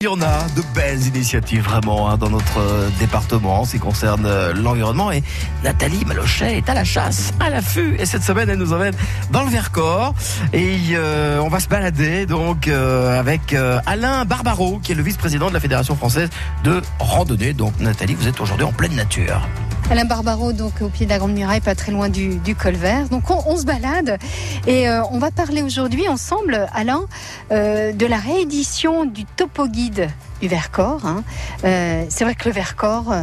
Il y en a de belles initiatives vraiment hein, dans notre euh, département en ce qui concerne euh, l'environnement et Nathalie Malochet est à la chasse, à l'affût et cette semaine elle nous emmène dans le Vercors et euh, on va se balader donc avec Alain Barbaro qui est le vice-président de la Fédération française de randonnée. Donc Nathalie, vous êtes aujourd'hui en pleine nature. Alain Barbaro, donc au pied de la Grande Muraille, pas très loin du, du col vert. Donc on, on se balade et euh, on va parler aujourd'hui ensemble, Alain, euh, de la réédition du topo guide du Vercors. hein. Euh, c'est vrai que le Vercors,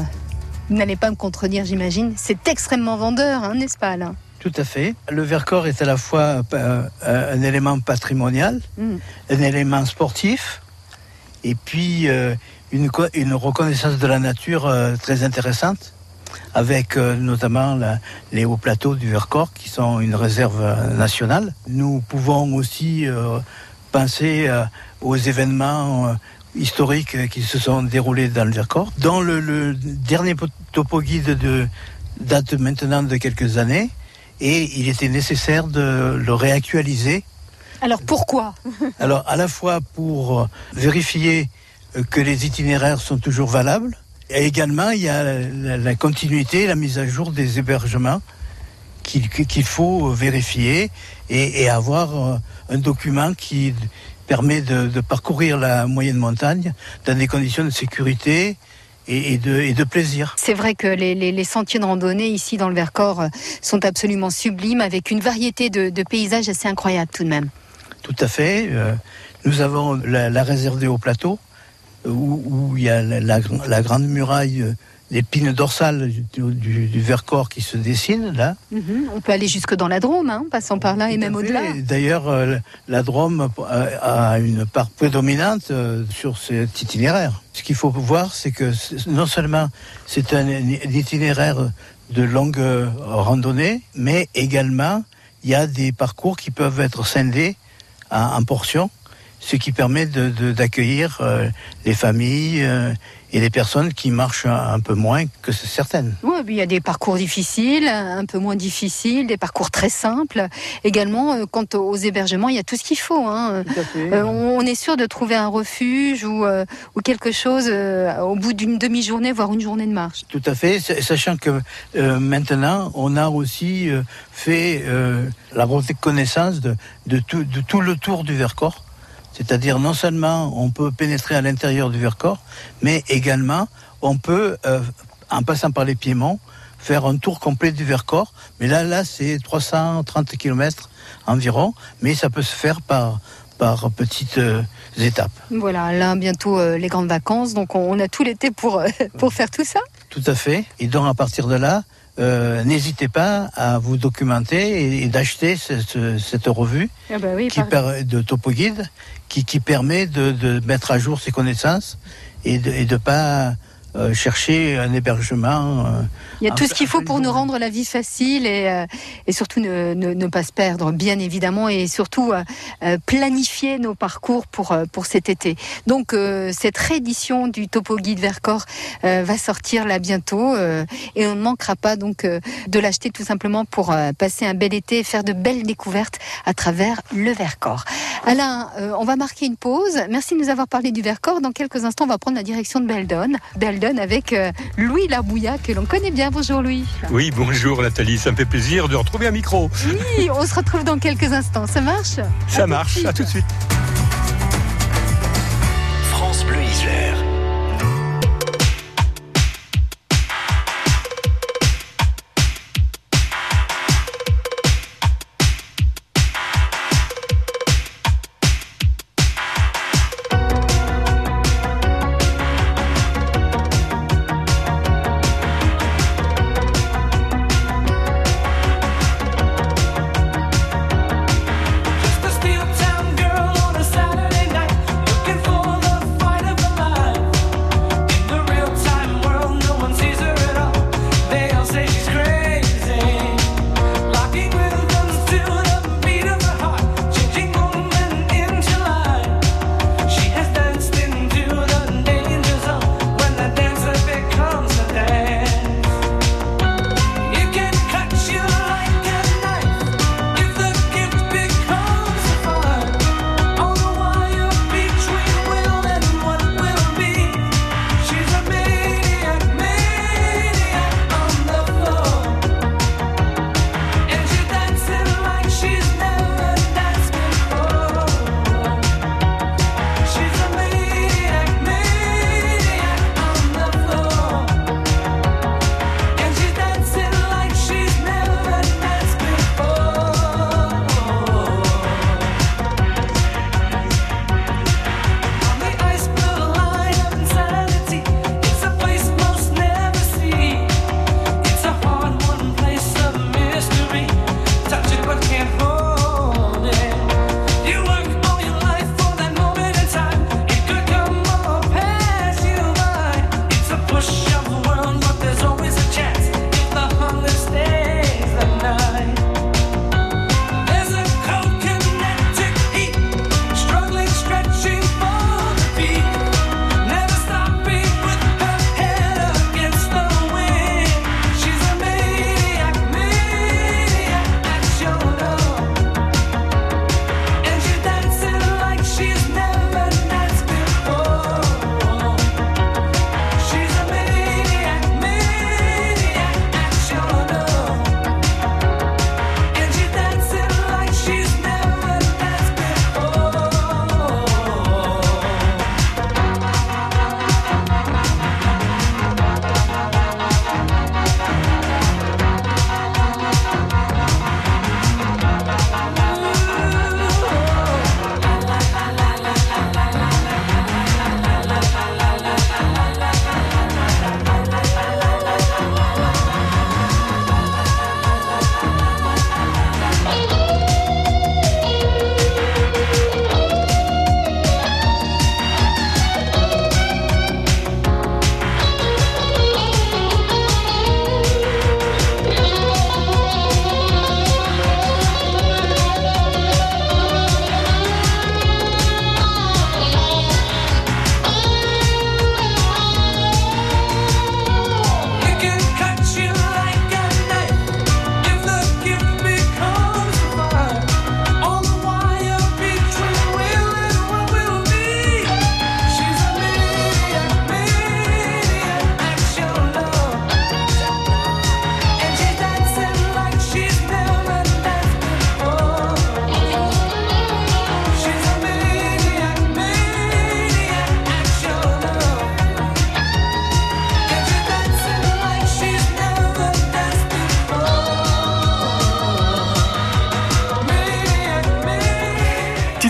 vous n'allez pas me contredire, j'imagine, c'est extrêmement vendeur, hein, n'est-ce pas, Alain? Tout à fait. Le Vercors est à la fois un élément patrimonial, Mm. un élément sportif, et puis une, co- une reconnaissance de la nature très intéressante, avec euh, notamment la- les hauts plateaux du Vercors, qui sont une réserve euh, nationale. Nous pouvons aussi euh, penser aux événements historiques qui se sont déroulés dans le Vercors. Dans le, le dernier po- topo guide de, date maintenant de quelques années, et il était nécessaire de le réactualiser. Alors pourquoi? Alors, à la fois pour vérifier que les itinéraires sont toujours valables, et également il y a la, la continuité, la mise à jour des hébergements qu'il faut vérifier et, et avoir euh, un document qui permet de, de parcourir la moyenne montagne dans des conditions de sécurité et, de, et de plaisir. C'est vrai que les, les- les sentiers de randonnée ici dans le Vercors euh, sont absolument sublimes, avec une variété de, de paysages assez incroyable tout de même. Tout à fait. Euh, nous avons la, la réserve des hauts plateaux, où, il y a la, la gr- la grande muraille, euh, l'épine dorsale du, du- du Vercors qui se dessine là. Mhm. On peut aller jusque dans la Drôme, hein, passant par là et même au-delà. D'ailleurs, euh, la Drôme a une part prédominante euh, sur cet itinéraire. Ce qu'il faut voir, c'est que non seulement c'est un, un itinéraire de longue randonnée, mais également il y a des parcours qui peuvent être scindés en, en portions, ce qui permet de- de- d'accueillir euh, les familles euh, et les personnes qui marchent un, un peu moins que certaines. Oui, il y a des parcours difficiles, un peu moins difficiles, des parcours très simples. Également, euh, quant aux hébergements, il y a tout ce qu'il faut. hein. Euh, on on est sûr de trouver un refuge ou, euh, ou quelque chose euh, au bout d'une demi-journée, voire une journée de marche. Tout à fait, sa- sachant que euh, maintenant, on a aussi euh, fait euh, la reconnaissance de, de, tout, de tout le tour du Vercors. C'est-à-dire non seulement on peut pénétrer à l'intérieur du Vercors, mais également on peut, euh, en passant par les Piémonts, faire un tour complet du Vercors. Mais là, là, c'est 330 km environ, mais ça peut se faire par, par petites euh, étapes. Voilà, là, bientôt euh, les grandes vacances, donc on, on a tout l'été pour, euh, pour faire tout ça. Tout à fait. Et donc à partir de là, euh, n'hésitez pas à vous documenter et, et d'acheter ce- ce- cette revue Ah bah oui, qui per- de Topo Guide qui, qui permet de, de mettre à jour ses connaissances et de ne pas euh, chercher un hébergement. euh, Il y a tout ce qu'il faut pour nous rendre la vie facile et, euh, et surtout ne, ne- ne pas se perdre, bien évidemment, et surtout euh, euh, planifier nos parcours pour, pour cet été. Donc euh, cette réédition du Topo Guide Vercors euh, va sortir là bientôt euh, et on ne manquera pas donc euh, de l'acheter tout simplement pour euh, passer un bel été et faire de belles découvertes à travers le Vercors. Alain, euh, on va marquer une pause. Merci de nous avoir parlé du Vercors. Dans quelques instants, on va prendre la direction de Beldon. Beldon avec euh, Louis Larbouillat que l'on connaît bien. Bonjour Louis. Oui, bonjour Nathalie, ça me fait plaisir de retrouver un micro. Oui, on se retrouve dans quelques instants. Ça marche? Ça marche, à tout de suite.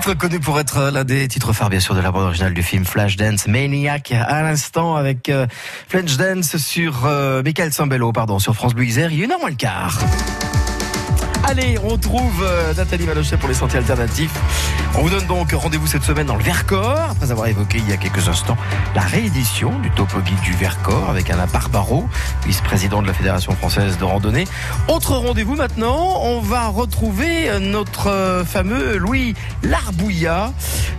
Reconnu pour être l'un des titres phares, bien sûr, de la bande originale du film Flashdance Maniac. À l'instant, avec euh, Flashdance sur euh, Michael Sambello, pardon, sur France Bleu Isère, il y a une heure moins le quart. Allez, on retrouve euh, Nathalie Malochet pour les sentiers alternatifs. On vous donne donc rendez-vous cette semaine dans le Vercors, après avoir évoqué il y a quelques instants la réédition du Topo Guide du Vercors avec Alain Barbaro, vice-président de la Fédération française de randonnée. Autre rendez-vous maintenant, on va retrouver notre euh, fameux Louis Larbouillat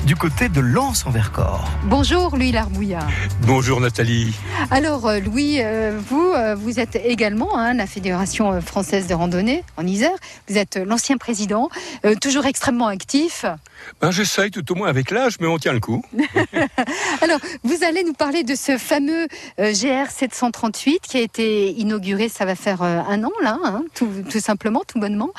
du côté de Lens en Vercors. Bonjour Louis Larbouillat. Bonjour Nathalie. Alors euh, Louis, vous, vous êtes également hein, la Fédération française de randonnée en Isère. Vous êtes l'ancien président, euh, toujours extrêmement actif. Ben, J'essaye tout au moins avec l'âge, mais on tient le coup. Alors, vous allez nous parler de ce fameux euh, GR 738 qui a été inauguré, ça va faire euh, un an là, hein, tout, simplement, tout bonnement.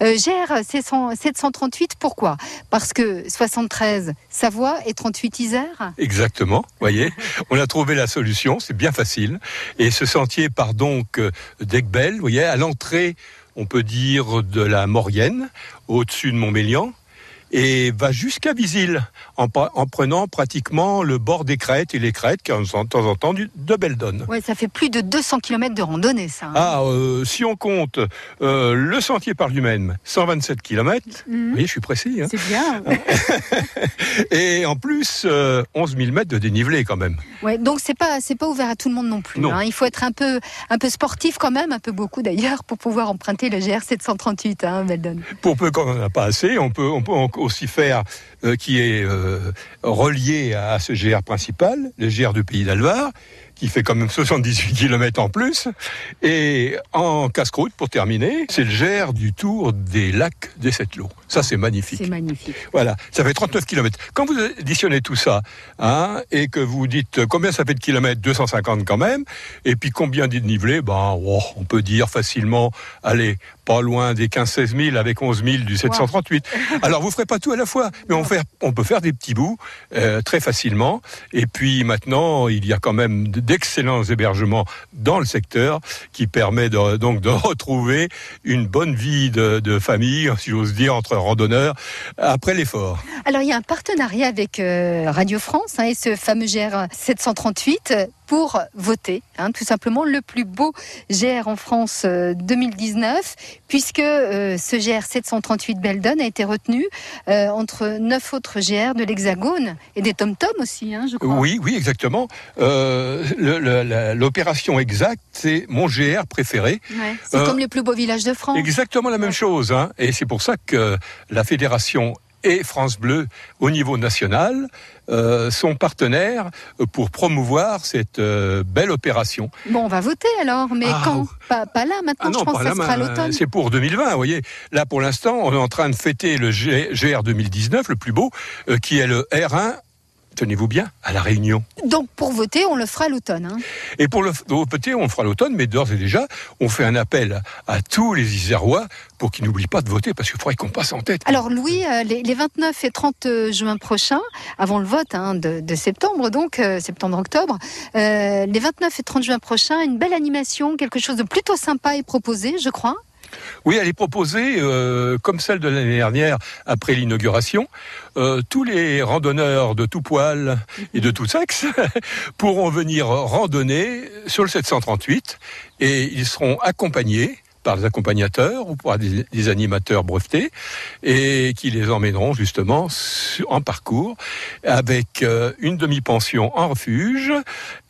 GR 738, pourquoi? Parce que 73 Savoie et 38 Isère? Exactement, voyez. on a trouvé la solution, c'est bien facile. Et ce sentier part donc d'Aigbel, vous voyez, à l'entrée on peut dire, de la Maurienne, au-dessus de Montmélian et va jusqu'à Visil en, prenant pratiquement le bord des crêtes et les crêtes qui ont de temps en temps de belles donnes. Ouais, ça fait plus de 200 km de randonnée, ça. Hein. Ah, euh, si on compte euh, le sentier par lui-même, 127 km. Vous voyez, je suis précis. Hein. C'est bien. et en plus, 11 euh, 000 mètres de dénivelé quand même. Ouais, donc c'est pas c'est pas ouvert à tout le monde non plus. Hein. Il faut être un peu un peu sportif quand même, un peu beaucoup d'ailleurs, pour pouvoir emprunter le GR 738, hein, Beldon. Pour peu qu'on n'en a pas assez, on peut on peut euh, qui est euh, relié à ce GR principal, le GR du Pays d'Alvar, qui fait quand même 78 km en plus. Et en casse-croûte, pour terminer, c'est le GR du Tour des lacs des Sept Lots. Ça, c'est magnifique. C'est magnifique. Voilà, ça fait 39 km. Quand vous additionnez tout ça, hein, et que vous dites combien ça fait de kilomètres, 250 quand même, et puis combien de dénivelé, ben, oh, on peut dire facilement, allez, pas loin des 15-16 000 avec 11 000 du 738. Alors, vous ferez pas tout à la fois, mais on, fait, on peut faire des petits bouts euh, très facilement. Et puis maintenant, il y a quand même d'excellents hébergements dans le secteur qui permet de, donc de retrouver une bonne vie de, de famille, si j'ose dire, entre randonneurs après l'effort. Alors, il y a un partenariat avec euh, Radio France hein, et ce fameux GR 738 pour voter, hein, tout simplement le plus beau GR en France 2019, euh, puisque euh, ce GR 738 Beldon a été retenu euh, entre neuf autres GR de l'Hexagone et des Tom-Tom aussi, hein, je crois. Oui, oui, exactement. L'opération exacte, c'est mon GR préféré. c'est comme les plus beaux villages de France. Exactement la même chose, hein, et c'est pour ça que la fédération et France Bleu au niveau national euh, sont partenaires pour promouvoir cette euh, belle opération. Bon, on va voter alors, mais ah, quand? pas, pas, là maintenant, ah je pense que ça sera l'automne. C'est pour 2020, vous voyez. Là, pour l'instant, on est en train de fêter le GR 2019, le plus beau, euh, qui est le R1 tenez-vous bien, à la Réunion. Donc pour voter, on le fera l'automne. Hein. Et pour le voter, on le fera l'automne, mais d'ores et déjà, on fait un appel à tous les Isérois pour qu'ils n'oublient pas de voter, parce qu'il faudrait qu'on passe en tête. Alors Louis, euh, les, 29 et 30 euh, juin prochains, avant le vote hein, de, septembre, donc euh, septembre-octobre, les 29 et 30 juin prochains, une belle animation, quelque chose de plutôt sympa est proposé, je crois. Oui, elle est proposée, euh, comme celle de l'année dernière, après l'inauguration. Euh, tous les randonneurs de tout poil et de tout sexe pourront venir randonner sur le 738 et ils seront accompagnés par des accompagnateurs ou par des, animateurs brevetés et qui les emmèneront justement en parcours avec euh, une demi-pension en refuge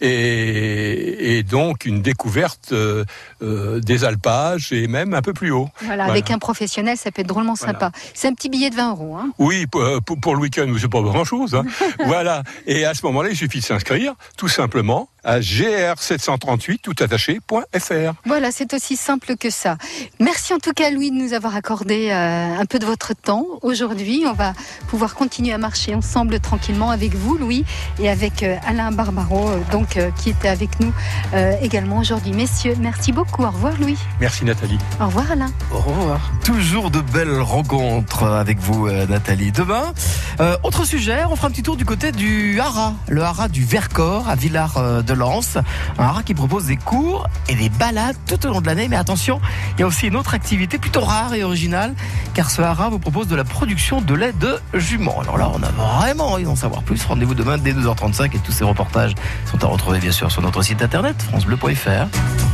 et, donc une découverte euh, euh, des alpages et même un peu plus haut. Voilà, avec un professionnel, ça peut être drôlement sympa. C'est un petit billet de 20 euros. Hein oui, pour, le week-end, c'est pas grand-chose. Hein. voilà, et à ce moment-là, il suffit de s'inscrire, tout simplement, à gr738 toutattaché.fr. Voilà, c'est aussi simple que ça. Merci en tout cas Louis de nous avoir accordé euh, un peu de votre temps aujourd'hui. On va pouvoir continuer à marcher ensemble tranquillement avec vous Louis et avec euh, Alain Barbaro euh, donc qui était avec nous également aujourd'hui. Messieurs, merci beaucoup. Au revoir Louis. Merci Nathalie. Au revoir Alain. Au revoir. Toujours de belles rencontres avec vous Nathalie. Demain, autre sujet, on fera un petit tour du côté du Hara, le Hara du Vercors à Villars de Lens. Un haras qui propose des cours et des balades tout au long de l'année. Mais attention, il y a aussi une autre activité plutôt rare et originale, car ce haras vous propose de la production de lait de jument. Alors là, on a vraiment envie d'en savoir plus. Rendez-vous demain dès 2h35 et tous ces reportages sont à retrouver bien sûr sur notre site internet francebleu.fr.